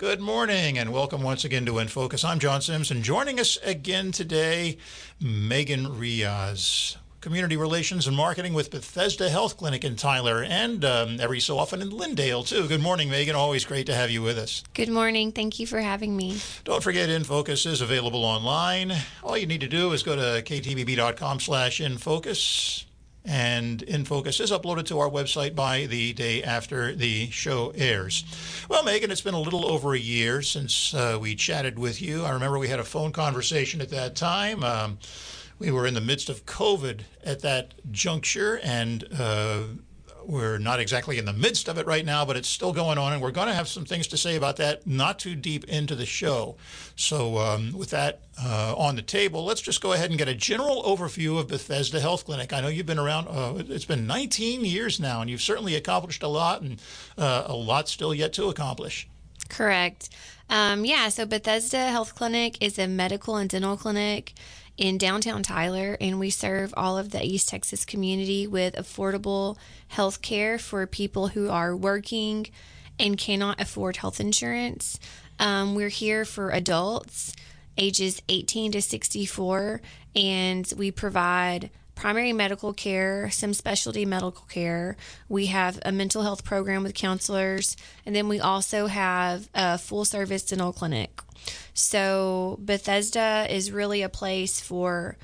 Good morning and welcome once again to In Focus. I'm John Sims. Joining us again today, Megan Riaz, Community Relations and Marketing with Bethesda Health Clinic in Tyler and um, every so often in Lindale, too. Good morning, Megan. Always great to have you with us. Good morning. Thank you for having me. Don't forget, In Focus is available online. All you need to do is go to ktbb.com slash infocus and In Focus is uploaded to our website by the day after the show airs. Well, Megan, it's been a little over a year since uh, we chatted with you. I remember we had a phone conversation at that time. Um, we were in the midst of COVID at that juncture, and uh, we're not exactly in the midst of it right now, but it's still going on, and we're going to have some things to say about that not too deep into the show. So, um, with that uh, on the table, let's just go ahead and get a general overview of Bethesda Health Clinic. I know you've been around, uh, it's been 19 years now, and you've certainly accomplished a lot, and uh, a lot still yet to accomplish. Correct. Um, yeah, so Bethesda Health Clinic is a medical and dental clinic in downtown Tyler, and we serve all of the East Texas community with affordable health care for people who are working and cannot afford health insurance. Um, we're here for adults ages 18 to 64, and we provide primary medical care, some specialty medical care. We have a mental health program with counselors, and then we also have a full service dental clinic. So, Bethesda is really a place for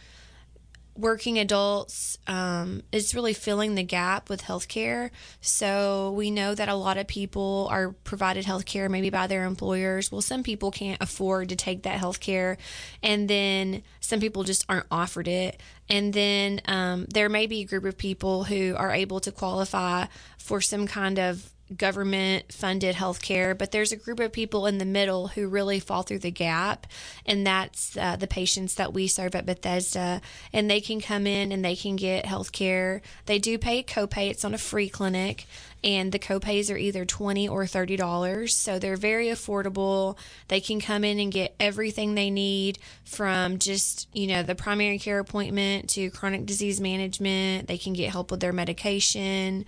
working adults um, really filling the gap with healthcare. So we know that a lot of people are provided healthcare maybe by their employers. Well, some people can't afford to take that healthcare, and then some people just aren't offered it. And then um, there may be a group of people who are able to qualify for some kind of government funded healthcare, but there's a group of people in the middle who really fall through the gap, and that's uh, the patients that we serve at Bethesda. And they can come in and they can get healthcare. They do pay a copay; it's on a free clinic, and the copays are either twenty or thirty dollars, so they're very affordable. They can come in and get everything they need from just you know the primary care appointment to chronic disease management. They can get help with their medication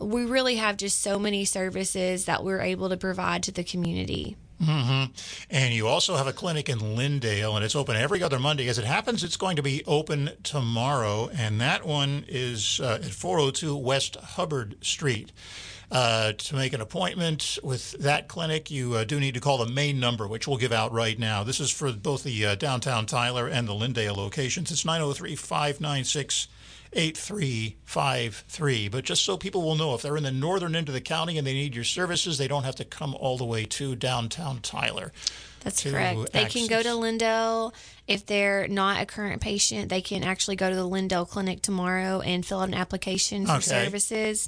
we really have just so many services that we're able to provide to the community. Mm-hmm. And you also have a clinic in Lindale, and it's open every other Monday. As it happens, it's going to be open tomorrow, and that one is uh, at 402 West Hubbard Street. Uh, to make an appointment with that clinic, you uh, do need to call the main number, which we'll give out right now. This is for both the uh, downtown Tyler and the Lindale locations. It's 903 596 8353. But just so people will know, if they're in the northern end of the county and they need your services, they don't have to come all the way to downtown Tyler. That's correct. They can go to Lindale. If they're not a current patient, they can actually go to the Lindale Clinic tomorrow and fill out an application for okay. services.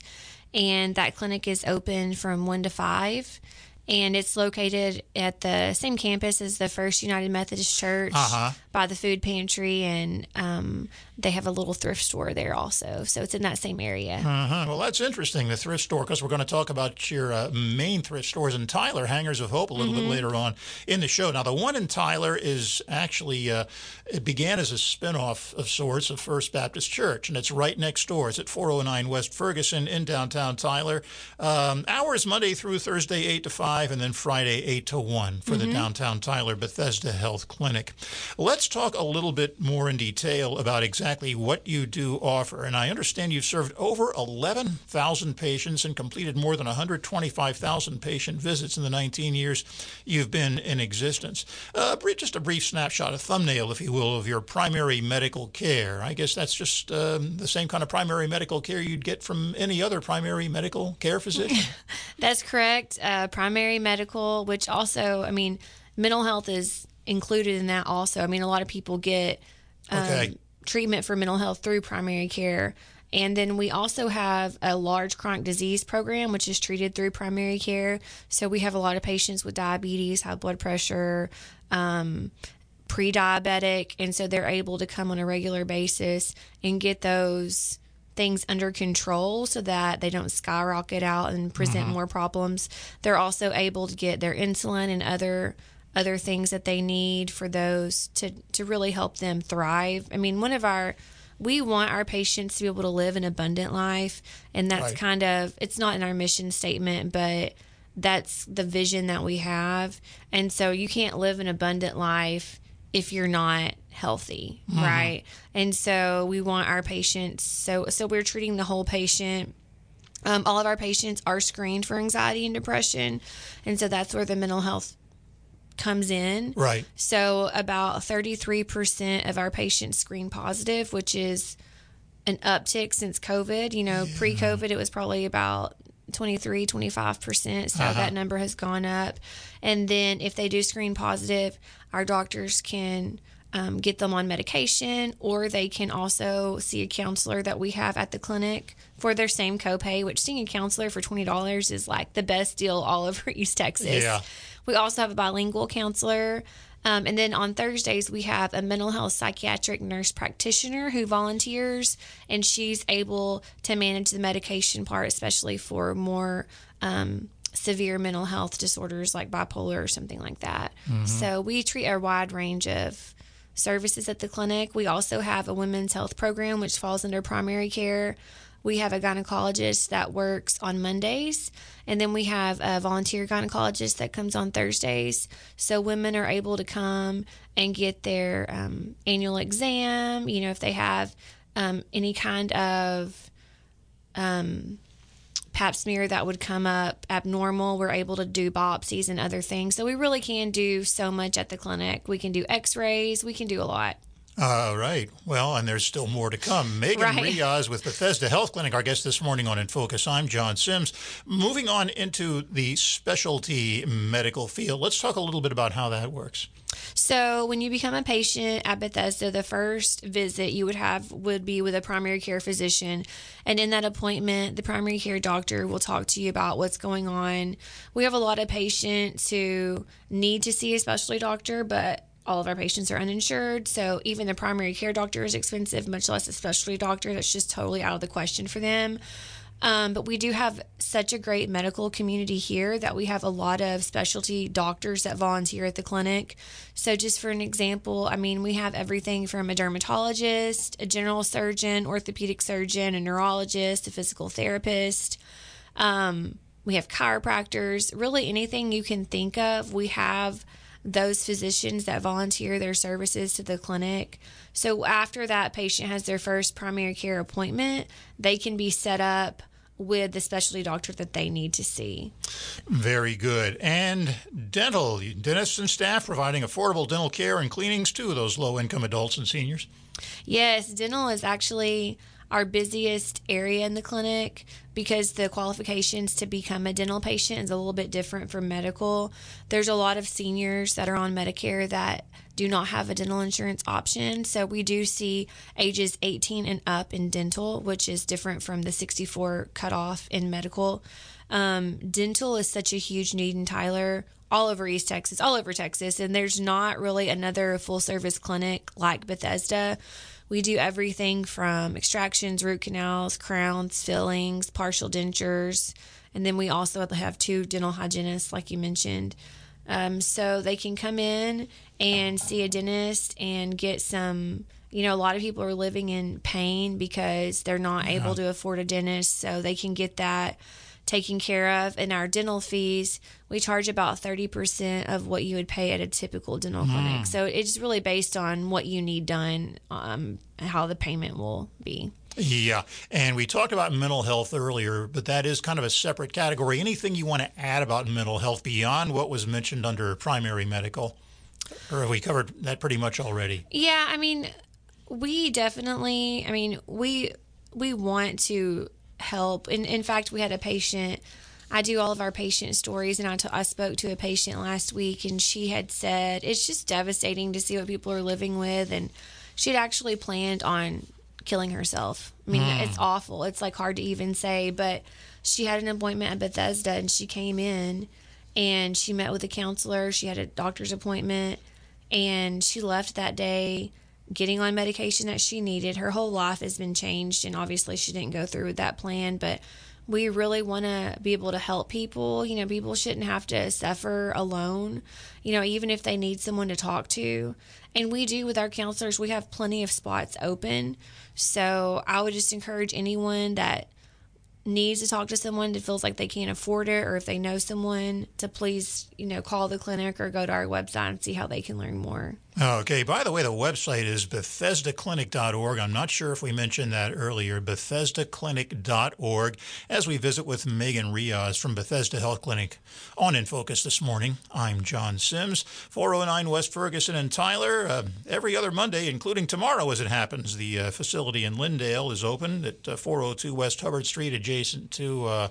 And that clinic is open from 1 to 5 and it's located at the same campus as the First United Methodist Church uh-huh. By the food pantry, and um, they have a little thrift store there also. So it's in that same area. Uh-huh. Well, that's interesting, the thrift store, because we're going to talk about your uh, main thrift stores in Tyler, Hangers of Hope, a little mm-hmm. bit later on in the show. Now, the one in Tyler is actually, uh, it began as a spinoff of sorts of First Baptist Church, and it's right next door. It's at 409 West Ferguson in downtown Tyler. Um, hours Monday through Thursday, 8 to 5 5 and then Friday 8 to 1 for mm-hmm. the downtown Tyler Bethesda Health Clinic. Let's talk a little bit more in detail about exactly what you do offer. And I understand you've served over 11,000 patients and completed more than 125,000 patient visits in the 19 years you've been in existence. Uh, just a brief snapshot, a thumbnail, if you will, of your primary medical care. I guess that's just um, the same kind of primary medical care you'd get from any other primary medical care physician. that's correct. Uh, primary primary medical, which also, I mean, mental health is included in that also. I mean, a lot of people get um, okay. treatment for mental health through primary care. And then we also have a large chronic disease program, which is treated through primary care. So we have a lot of patients with diabetes, high blood pressure, um, pre diabetic. And so they're able to come on a regular basis and get those things under control so that they don't skyrocket out and present mm-hmm. more problems. They're also able to get their insulin and other other things that they need for those to to really help them thrive. I mean, one of our we want our patients to be able to live an abundant life and that's right. kind of it's not in our mission statement, but that's the vision that we have. And so you can't live an abundant life if you're not healthy, mm-hmm. right? And so we want our patients so so we're treating the whole patient. Um, all of our patients are screened for anxiety and depression, and so that's where the mental health comes in. Right. So about 33% of our patients screen positive, which is an uptick since COVID. You know, yeah. pre COVID, it was probably about 23, 25%. So uh-huh. that number has gone up. And then if they do screen positive, our doctors can um, get them on medication or they can also see a counselor that we have at the clinic for their same copay, which seeing a counselor for $20 is like the best deal all over East Texas. Yeah. We also have a bilingual counselor. Um, and then on Thursdays, we have a mental health psychiatric nurse practitioner who volunteers, and she's able to manage the medication part, especially for more um, severe mental health disorders like bipolar or something like that. Mm-hmm. So we treat a wide range of services at the clinic. We also have a women's health program, which falls under primary care. We have a gynecologist that works on Mondays, and then we have a volunteer gynecologist that comes on Thursdays. So women are able to come and get their um, annual exam. You know, if they have um, any kind of um, pap smear that would come up abnormal, we're able to do biopsies and other things. So we really can do so much at the clinic. We can do x rays, we can do a lot. All right. Well, and there's still more to come. Megan right. Riaz with Bethesda Health Clinic, our guest this morning on In Focus. I'm John Sims. Moving on into the specialty medical field, let's talk a little bit about how that works. So, when you become a patient at Bethesda, the first visit you would have would be with a primary care physician. And in that appointment, the primary care doctor will talk to you about what's going on. We have a lot of patients who need to see a specialty doctor, but all of our patients are uninsured. So even the primary care doctor is expensive, much less a specialty doctor. That's just totally out of the question for them. Um, but we do have such a great medical community here that we have a lot of specialty doctors that volunteer at the clinic. So, just for an example, I mean, we have everything from a dermatologist, a general surgeon, orthopedic surgeon, a neurologist, a physical therapist. Um, we have chiropractors, really anything you can think of. We have those physicians that volunteer their services to the clinic. So after that patient has their first primary care appointment, they can be set up with the specialty doctor that they need to see. Very good. And dental, dentists and staff providing affordable dental care and cleanings to those low income adults and seniors. Yes, dental is actually our busiest area in the clinic because the qualifications to become a dental patient is a little bit different from medical. There's a lot of seniors that are on Medicare that do not have a dental insurance option. So we do see ages 18 and up in dental, which is different from the 64 cutoff in medical. Um, dental is such a huge need in Tyler all over East Texas, all over Texas, and there's not really another full service clinic like Bethesda. We do everything from extractions, root canals, crowns, fillings, partial dentures, and then we also have two dental hygienists, like you mentioned. Um, so they can come in and see a dentist and get some. You know, a lot of people are living in pain because they're not yeah. able to afford a dentist, so they can get that taken care of. And our dental fees, we charge about 30% of what you would pay at a typical dental mm. clinic. So it's really based on what you need done, um, how the payment will be. Yeah. And we talked about mental health earlier, but that is kind of a separate category. Anything you want to add about mental health beyond what was mentioned under primary medical? Or have we covered that pretty much already? Yeah. I mean, we definitely, I mean, we we want to help. And in fact, we had a patient. I do all of our patient stories, and I, t- I spoke to a patient last week, and she had said it's just devastating to see what people are living with, and she'd actually planned on killing herself. I mean, mm. it's awful. It's like hard to even say, but she had an appointment at Bethesda, and she came in, and she met with a counselor. She had a doctor's appointment, and she left that day getting on medication that she needed. Her whole life has been changed, and obviously she didn't go through with that plan, but we really want to be able to help people. You know, people shouldn't have to suffer alone, you know, even if they need someone to talk to. And we do with our counselors, we have plenty of spots open. So I would just encourage anyone that needs to talk to someone that feels like they can't afford it or if they know someone to please you know call the clinic or go to our website and see how they can learn more Okay. By the way, the website is BethesdaClinic.org. I'm not sure if we mentioned that earlier. BethesdaClinic.org. As we visit with Megan Riaz from Bethesda Health Clinic on In Focus this morning. I'm John Sims, 409 West Ferguson and Tyler. Uh, every other Monday, including tomorrow as it happens, the uh, facility in Lindale is open at uh, 402 West Hubbard Street, adjacent to uh,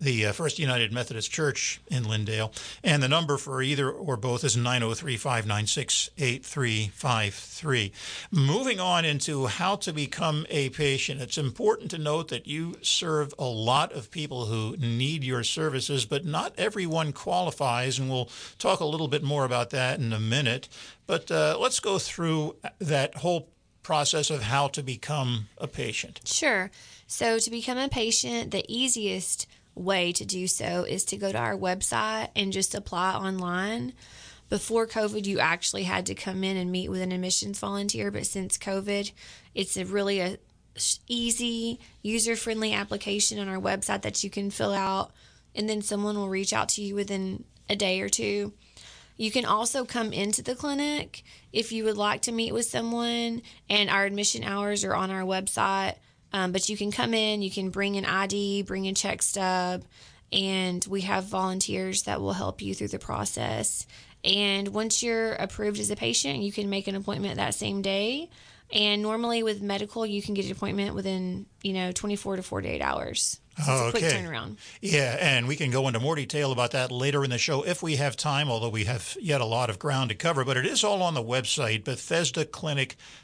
the uh, First United Methodist Church in Lindale. And the number for either or both is 903 596 8353. Moving on into how to become a patient, it's important to note that you serve a lot of people who need your services, but not everyone qualifies. And we'll talk a little bit more about that in a minute. But uh, let's go through that whole process of how to become a patient. Sure. So, to become a patient, the easiest way to do so is to go to our website and just apply online. Before COVID, you actually had to come in and meet with an admissions volunteer, but since COVID, it's a really a easy, user-friendly application on our website that you can fill out and then someone will reach out to you within a day or two. You can also come into the clinic if you would like to meet with someone, and our admission hours are on our website. Um, but you can come in, you can bring an ID, bring a check stub, and we have volunteers that will help you through the process. And once you're approved as a patient, you can make an appointment that same day. And normally with medical, you can get an appointment within, you know, 24 to 48 hours. So it's a quick Okay. turnaround. Yeah, and we can go into more detail about that later in the show if we have time, although we have yet a lot of ground to cover. But it is all on the website,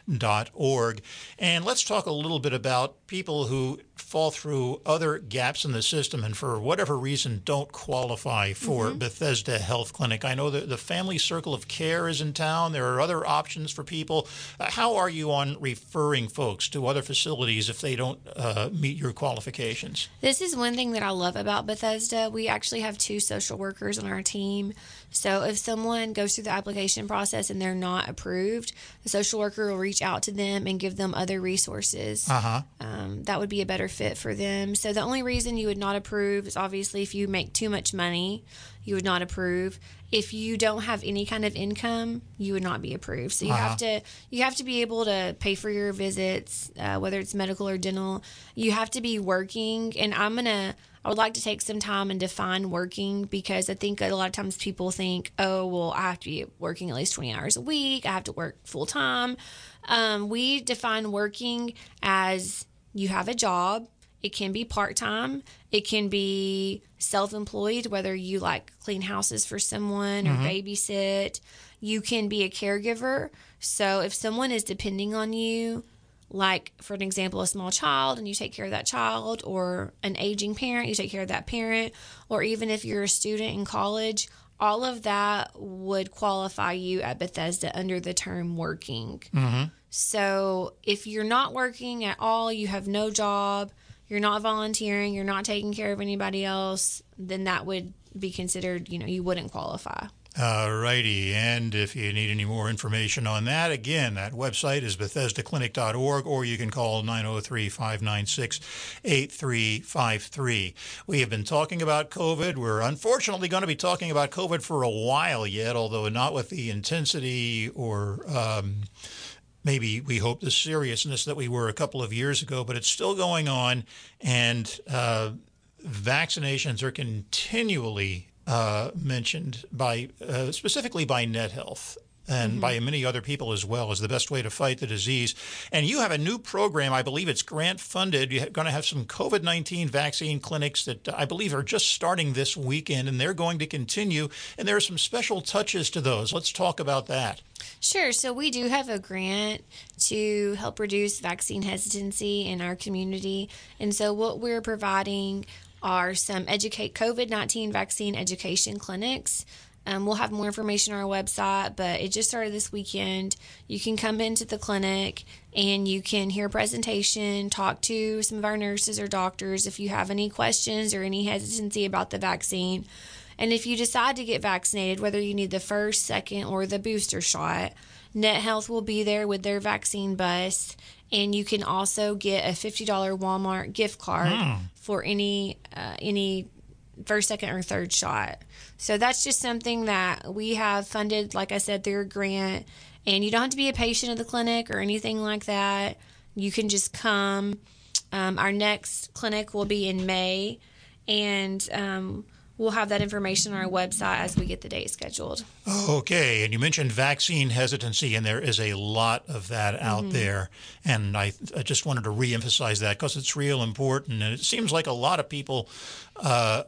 BethesdaClinic.org. And let's talk a little bit about people who fall through other gaps in the system and for whatever reason don't qualify for Bethesda Health Clinic. I know that the Family Circle of Care is in town. There are other options for people. Uh, how are you on referring folks to other facilities if they don't uh, meet your qualifications? This is one thing that I love about Bethesda. We actually have two social workers on our team. So if someone goes through the application process and they're not approved, the social worker will reach out to them and give them other resources. Uh huh. Um, that would be a better fit for them. So the only reason you would not approve is obviously if you make too much money, you would not approve. If you don't have any kind of income, you would not be approved. So you have to you have to be able to pay for your visits, uh, whether it's medical or dental. You have to be working, and I'm gonna. I would like to take some time and define working because I think a lot of times people think, oh, well, I have to be working at least 20 hours a week. I have to work full time. Um, we define working as you have a job. It can be part time. It can be self employed, whether you like clean houses for someone or mm-hmm. babysit. You can be a caregiver. So if someone is depending on you, like for an example, a small child and you take care of that child, or an aging parent, you take care of that parent, or even if you're a student in college, all of that would qualify you at Bethesda under the term working. Mm-hmm. So if you're not working at all, you have no job, you're not volunteering, you're not taking care of anybody else, then that would be considered, you know, you wouldn't qualify. All righty. And if you need any more information on that, again, that website is BethesdaClinic.org, or you can call 903 596 8353. We have been talking about COVID. We're unfortunately going to be talking about COVID for a while yet, although not with the intensity or. Um, maybe we hope the seriousness that we were a couple of years ago, but it's still going on, and uh, vaccinations are continually uh, mentioned by uh, specifically by Net And by mm-hmm. many other people as well, is the best way to fight the disease. And you have a new program, I believe it's grant funded. You're going to have some COVID 19 vaccine clinics that uh, I believe are just starting this weekend, and they're going to continue. And there are some special touches to those. Let's talk about that. Sure. So we do have a grant to help reduce vaccine hesitancy in our community. And so what we're providing are some educate COVID-19 vaccine education clinics. Um, we'll have more information on our website, but it just started this weekend. You can come into the clinic and you can hear a presentation, talk to some of our nurses or doctors if you have any questions or any hesitancy about the vaccine. And if you decide to get vaccinated, whether you need the first, second, or the booster shot, Net Health will be there with their vaccine bus. And you can also get a $50 Walmart gift card for any uh, any first, second, or third shot. So that's just something that we have funded, like I said, through a grant. And you don't have to be a patient of the clinic or anything like that. You can just come. Um, our next clinic will be in May, and um, we'll have that information on our website as we get the date scheduled. Okay, and you mentioned vaccine hesitancy, and there is a lot of that out there. And I, I just wanted to reemphasize that because it's real important. And it seems like a lot of people uh,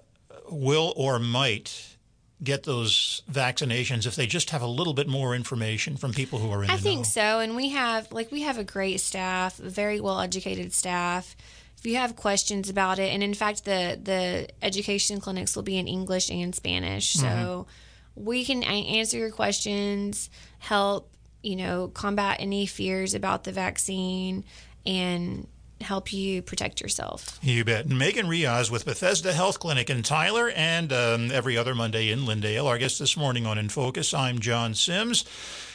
will or might get those vaccinations if they just have a little bit more information from people who are in I think know. so, and we have like we have a great staff, very well educated staff. If you have questions about it, and in fact, the the education clinics will be in English and Spanish, so mm-hmm. we can answer your questions, help you know combat any fears about the vaccine, and help you protect yourself. You bet. Megan Riaz with Bethesda Health Clinic in Tyler and um, every other Monday in Lindale. Our guest this morning on In Focus, I'm John Sims.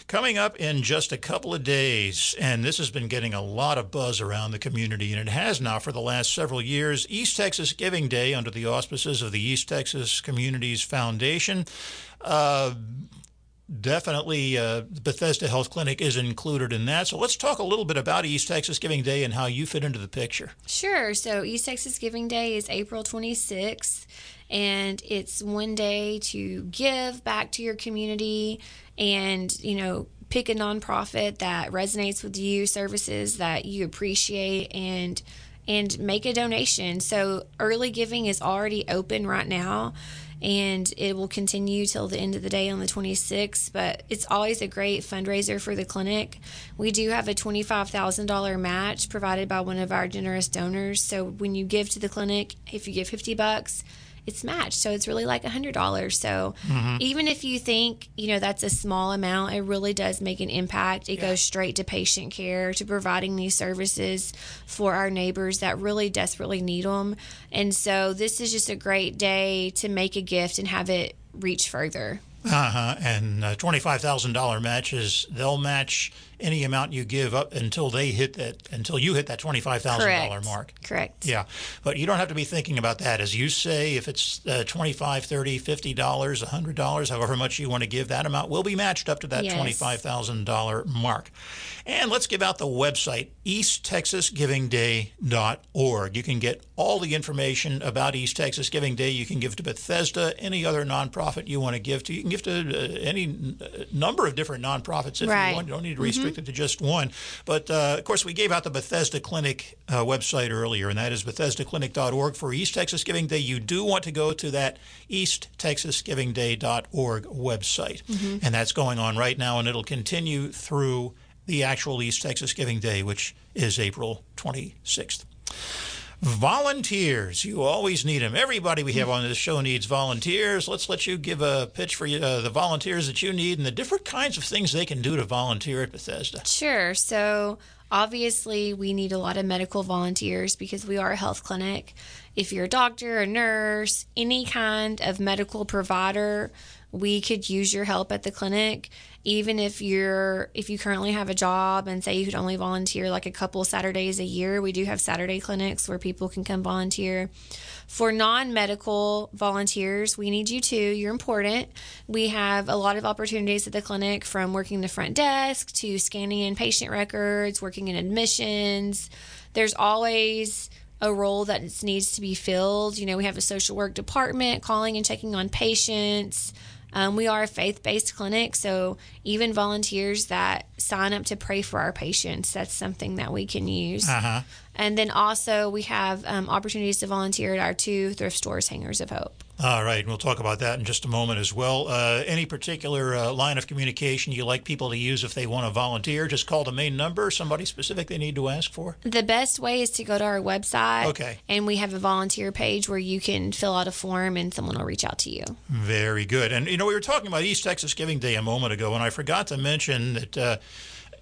Coming up in just a couple of days, and this has been getting a lot of buzz around the community, and it has now for the last several years, East Texas Giving Day under the auspices of the East Texas Communities Foundation. Uh, definitely uh, Bethesda Health Clinic is included in that. So let's talk a little bit about East Texas Giving Day and how you fit into the picture. Sure. So East Texas Giving Day is April 26th, and it's one day to give back to your community and, you know, pick a nonprofit that resonates with you, services that you appreciate, and and make a donation. So early giving is already open right now and it will continue till the end of the day on the 26th. But it's always a great fundraiser for the clinic. We do have a $25,000 match provided by one of our generous donors. So when you give to the clinic, if you give 50 bucks, it's matched. So it's really like a $100. So even if you think, you know, that's a small amount, it really does make an impact. It goes straight to patient care, to providing these services for our neighbors that really desperately need them. And so this is just a great day to make a gift and have it reach further. Uh huh. And uh, twenty-five thousand dollar matches. They'll match any amount you give up until they hit that until you hit that twenty-five thousand dollar mark. Correct. Yeah, but you don't have to be thinking about that. As you say, if it's uh, 25 30 $50, $100, however much you want to give, that amount will be matched up to that Yes. $25,000 mark. And let's give out the website, easttexasgivingday.org. You can get all the information about East Texas Giving Day. You can give to Bethesda, any other nonprofit you want to give to. You can give to uh, any uh, number of different nonprofits if Right. you want. You don't need to restrict it to just one. But uh, of course, we gave out the Bethesda Clinic uh, website earlier, and that is BethesdaClinic.org for East Texas Giving Day. You do want to go to that EastTexasGivingDay.org website, and that's going on right now, and it'll continue through the actual East Texas Giving Day, which is April 26th. Volunteers, you always need them. Everybody we have on this show needs volunteers. Let's let you give a pitch for uh, the volunteers that you need and the different kinds of things they can do to volunteer at Bethesda. Sure. So obviously, we need a lot of medical volunteers because we are a health clinic. If you're a doctor, a nurse, any kind of medical provider, we could use your help at the clinic. Even if you're if you currently have a job and say you could only volunteer like a couple Saturdays a year, we do have Saturday clinics where people can come volunteer. For non medical volunteers, we need you too. You're important. We have a lot of opportunities at the clinic from working the front desk to scanning in patient records, working in admissions. There's always a role that needs to be filled. You know, we have a social work department calling and checking on patients. Um, we are a faith based clinic, so even volunteers that sign up to pray for our patients, that's something that we can use. Uh-huh. And then also, we have um, opportunities to volunteer at our two thrift stores, Hangers of Hope. All right, and we'll talk about that in just a moment as well. Uh, any particular uh, line of communication you like people to use if they want to volunteer? Just call the main number. Somebody specific they need to ask for. The best way is to go to our website. Okay. And we have a volunteer page where you can fill out a form and someone will reach out to you. Very good. And you know, we were talking about East Texas Giving Day a moment ago, and I forgot to mention that. Uh,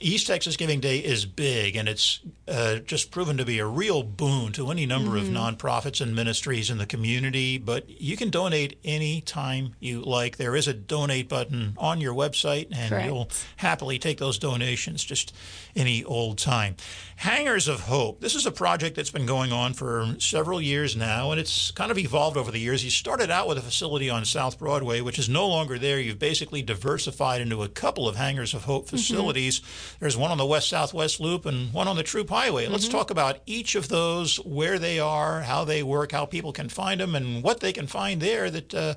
East Texas Giving Day is big, and it's uh, just proven to be a real boon to any number mm-hmm. of nonprofits and ministries in the community. But you can donate anytime you like. There is a donate button on your website, and Correct. you'll happily take those donations just any old time. Hangers of Hope. This is a project that's been going on for several years now, and it's kind of evolved over the years. You started out with a facility on South Broadway, which is no longer there. You've basically diversified into a couple of Hangers of Hope mm-hmm. facilities. Mm-hmm. There's one on the west southwest loop and one on the Troup Highway. Mm-hmm. Let's talk about each of those, where they are, how they work, how people can find them, and what they can find there that. Uh,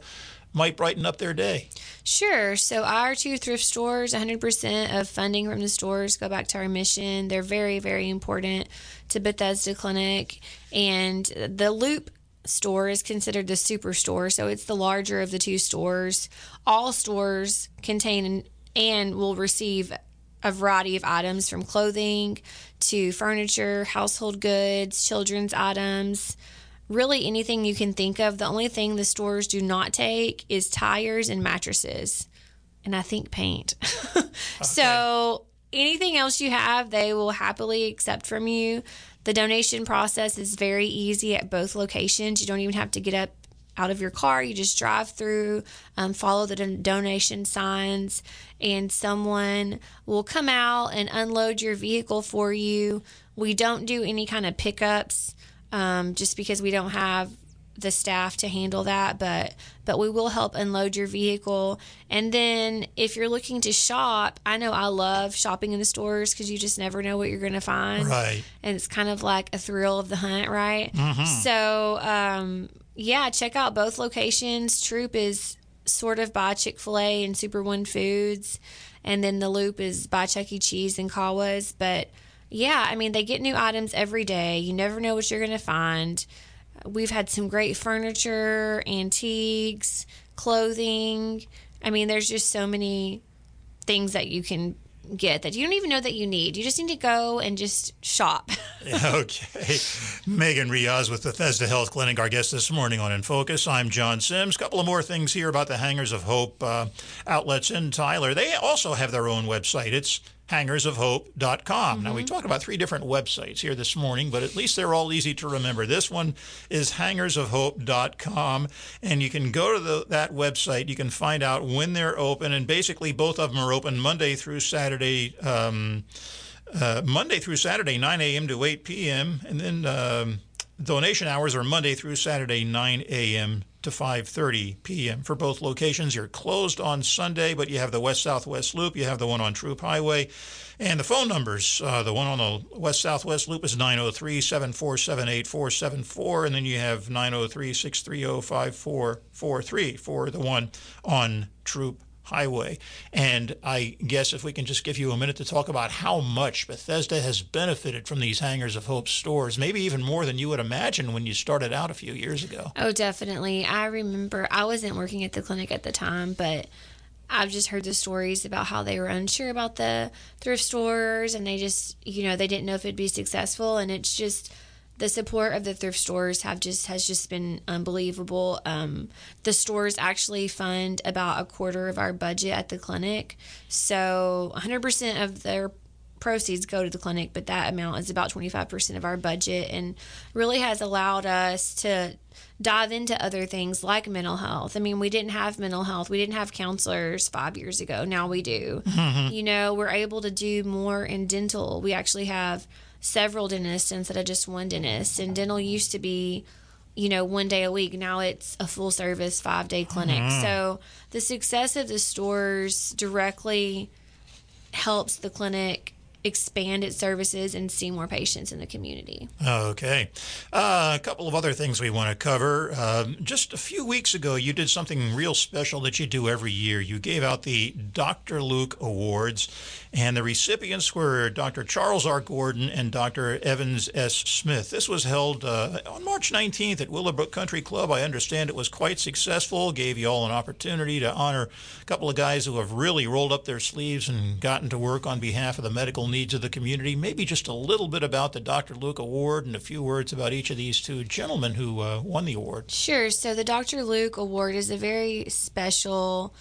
might brighten up their day. Sure. So our two thrift stores, 100% of funding from the stores go back to our mission. They're very, very important to Bethesda Clinic. And the Loop store is considered the super store, so it's the larger of the two stores. All stores contain and will receive a variety of items from clothing to furniture, household goods, children's items really anything you can think of. The only thing the stores do not take is tires and mattresses, and I think paint. okay. So anything else you have, they will happily accept from you. The donation process is very easy at both locations. You don't even have to get up out of your car. You just drive through, um, follow the don- donation signs, and someone will come out and unload your vehicle for you. We don't do any kind of pickups um, just because we don't have the staff to handle that but but we will help unload your vehicle and then if you're looking to shop i know i love shopping in the stores because you just never know what you're going to find right and it's kind of like a thrill of the hunt right mm-hmm. so um, yeah check out both locations Troup is sort of by chick-fil-a and super one foods and then the loop is by chuck e cheese and kawa's but yeah, I mean, they get new items every day. You never know what you're going to find. We've had some great furniture, antiques, clothing. I mean, there's just so many things that you can get that you don't even know that you need. You just need to go and just shop. okay. Megan Riaz with Bethesda Health Clinic, our guest this morning on In Focus. I'm John Sims. A couple of more things here about the Hangers of Hope uh, outlets in Tyler. They also have their own website. It's hangersofhope.com. Mm-hmm. Now, we mm-hmm. talked about three different websites here this morning, but at least they're all easy to remember. This one is hangersofhope.com, and you can go to the, that website. You can find out when they're open, and basically, both of them are open Monday through Saturday. Um, uh, Monday through Saturday, 9 a.m. to 8 p.m., and then um, donation hours are Monday through Saturday, 9 a.m to 5:30 p.m. for both locations. You're closed on Sunday, but you have the West Southwest Loop. You have the one on Troup Highway, and the phone numbers. Uh, the one on the West Southwest Loop is 903-747-8474, and then you have 903-630-5443 for the one on Troup highway. And I guess if we can just give you a minute to talk about how much Bethesda has benefited from these Hangers of Hope stores, maybe even more than you would imagine when you started out a few years ago. Oh, definitely. I remember I wasn't working at the clinic at the time, but I've just heard the stories about how they were unsure about the thrift stores and they just, you know, they didn't know if it'd be successful. And it's just, the support of the thrift stores have just has just been unbelievable. Um, the stores actually fund about a quarter of our budget at the clinic, so 100% of their proceeds go to the clinic, but that amount is about 25% of our budget, and really has allowed us to dive into other things like mental health. I mean, we didn't have mental health, we didn't have counselors five years ago. Now we do. Mm-hmm. You know, we're able to do more in dental. We actually have several dentists instead of just one dentist. And dental used to be, you know, one day a week. Now it's a full service five day clinic. Mm-hmm. So the success of the stores directly helps the clinic expand its services and see more patients in the community. Okay. Uh, a couple of other things we want to cover. Uh, just a few weeks ago, you did something real special that you do every year. You gave out the Dr. Luke Awards, and the recipients were Dr. Charles R. Gordon and Dr. Evans S. Smith. This was held uh, on March 19th at Willowbrook Country Club. I understand it was quite successful, gave you all an opportunity to honor a couple of guys who have really rolled up their sleeves and gotten to work on behalf of the medical needs of the community. Maybe just a little bit about the Dr. Luke Award and a few words about each of these two gentlemen who uh, won the award. Sure. So the Dr. Luke Award is a very special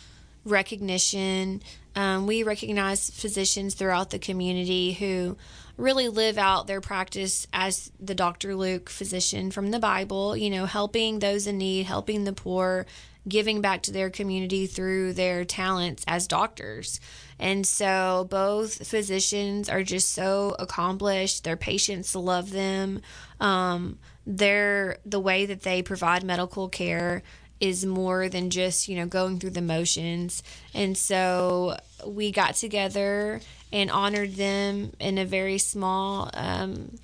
recognition Um, we recognize physicians throughout the community who really live out their practice as the Dr. Luke physician from the Bible, you know, helping those in need, helping the poor, giving back to their community through their talents as doctors. And so both physicians are just so accomplished. Their patients love them. Um, they're the way that they provide medical care is more than just you know going through the motions. And so we got together and honored them in a very small um,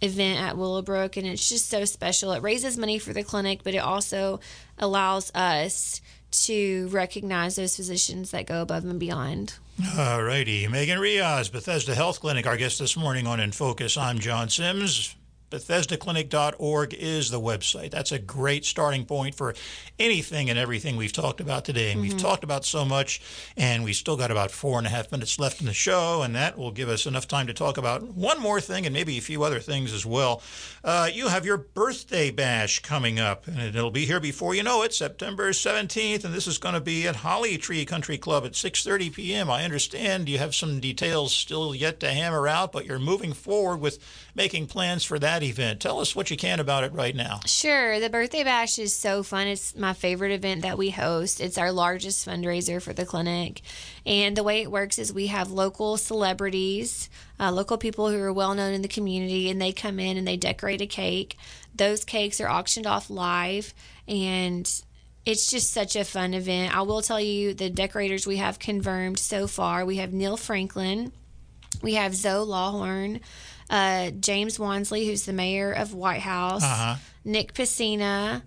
event at willowbrook and it's just so special. It raises money for the clinic but it also allows us to recognize those physicians that go above and beyond. All righty. Megan Riaz, bethesda health clinic our guest this morning on in focus. I'm john sims BethesdaClinic.org is the website. That's a great starting point for anything and everything we've talked about today. And mm-hmm. we've talked about so much, and we still got about four and a half minutes left in the show, and that will give us enough time to talk about one more thing and maybe a few other things as well. Uh, you have your birthday bash coming up, and it'll be here before you know it, September 17th, and this is going to be at Holly Tree Country Club at 6:30 p.m. I understand you have some details still yet to hammer out, but you're moving forward with making plans for that event. Tell us what you can about it right now. Sure. The Birthday Bash is so fun. It's my favorite event that we host. It's our largest fundraiser for the clinic. And the way it works is we have local celebrities, uh, local people who are well known in the community, and they come in and they decorate a cake. Those cakes are auctioned off live. And it's just such a fun event. I will tell you the decorators we have confirmed so far. We have Neal Franklin, we have Zoe Lawhorn, uh, James Wansley, who's the mayor of White House, uh-huh. Nick Pacina,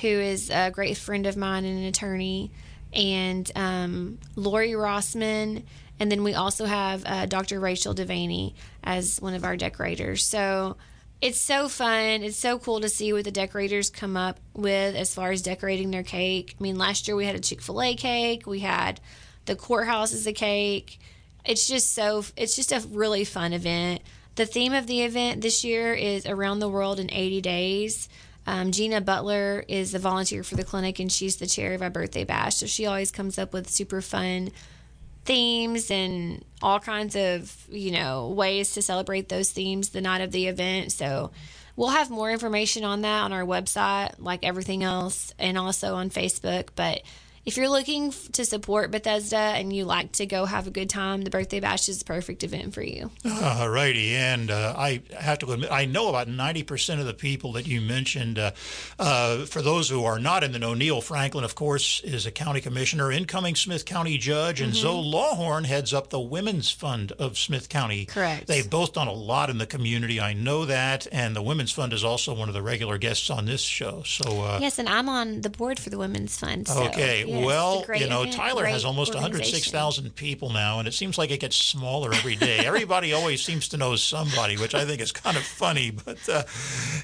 who is a great friend of mine and an attorney, and um, Lori Rossman. And then we also have uh, Dr. Rachel Devaney as one of our decorators. So it's so fun. It's so cool to see what the decorators come up with as far as decorating their cake. I mean, last year we had a Chick fil A cake, we had the courthouse as a cake. It's just so, it's just a really fun event. The theme of the event this year is Around the World in 80 Days. Um, Gina Butler is the volunteer for the clinic and she's the chair of our birthday bash. So she always comes up with super fun themes and all kinds of, you know, ways to celebrate those themes the night of the event. So we'll have more information on that on our website, like everything else, and also on Facebook. But if you're looking to support Bethesda and you like to go have a good time, the birthday bash is the perfect event for you. All righty. And uh, I have to admit, I know about 90% of the people that you mentioned. Uh, uh, for those who are not in the know, Neal Franklin, of course, is a county commissioner, incoming Smith County judge, and mm-hmm. Zoe Lawhorn heads up the Women's Fund of Smith County. Correct. They've both done a lot in the community. I know that. And the Women's Fund is also one of the regular guests on this show. So uh, Yes, and I'm on the board for the Women's Fund. So, okay. Yes, well, you know, Tyler has almost 106,000 people now, and it seems like it gets smaller every day. Everybody always seems to know somebody, which I think is kind of funny. But uh,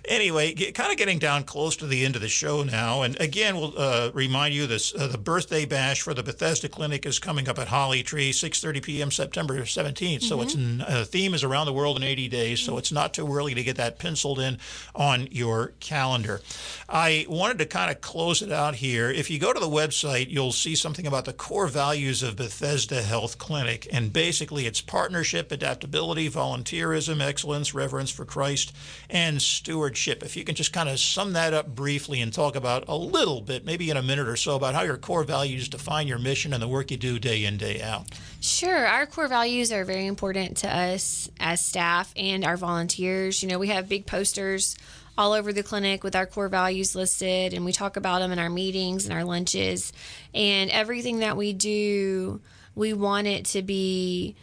anyway, get, kind of getting down close to the end of the show now. And again, we'll uh, remind you this uh, the birthday bash for the Bethesda Clinic is coming up at Holly Tree, 6:30 p.m. September 17th. So mm-hmm. it's uh, theme is around the world in 80 days. So it's not too early to get that penciled in on your calendar. I wanted to kind of close it out here. If you go to the website, you'll see something about the core values of Bethesda Health Clinic. And basically, it's partnership, adaptability, volunteerism, excellence, reverence for Christ, and stewardship. If you can just kind of sum that up briefly and talk about a little bit, maybe in a minute or so, about how your core values define your mission and the work you do day in, day out. Sure. Our core values are very important to us as staff and our volunteers. You know, we have big posters all over the clinic with our core values listed, and we talk about them in our meetings and our lunches. And everything that we do, we want it to be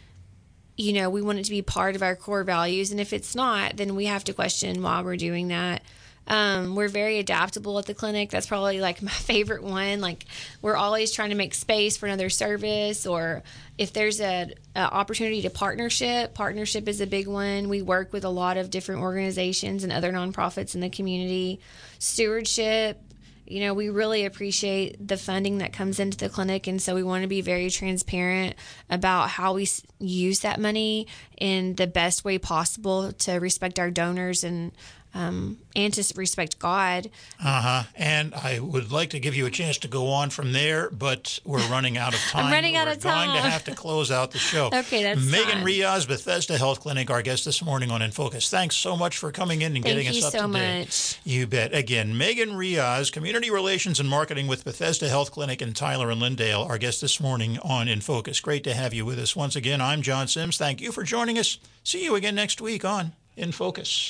you know, we want it to be part of our core values. And if it's not, then we have to question why we're doing that. Um, we're very adaptable at the clinic. That's probably like my favorite one. Like we're always trying to make space for another service, or if there's a, a, opportunity to partnership, partnership is a big one. We work with a lot of different organizations and other nonprofits in the community. Stewardship, you know, we really appreciate the funding that comes into the clinic. And so we want to be very transparent about how we use that money in the best way possible to respect our donors and um, and to respect God. Uh huh. And I would like to give you a chance to go on from there, but we're running out of time. running we're out of going to have to close out the show. Okay, that's Megan fine. Riaz, Bethesda Health Clinic, our guest this morning on In Focus. Thanks so much for coming in and Thank getting us up so to date. much. You bet. Again, Megan Riaz, Community Relations and Marketing with Bethesda Health Clinic in Tyler and Lindale, our guest this morning on In Focus. Great to have you with us once again. I'm John Sims. Thank you for joining us. See you again next week on In Focus.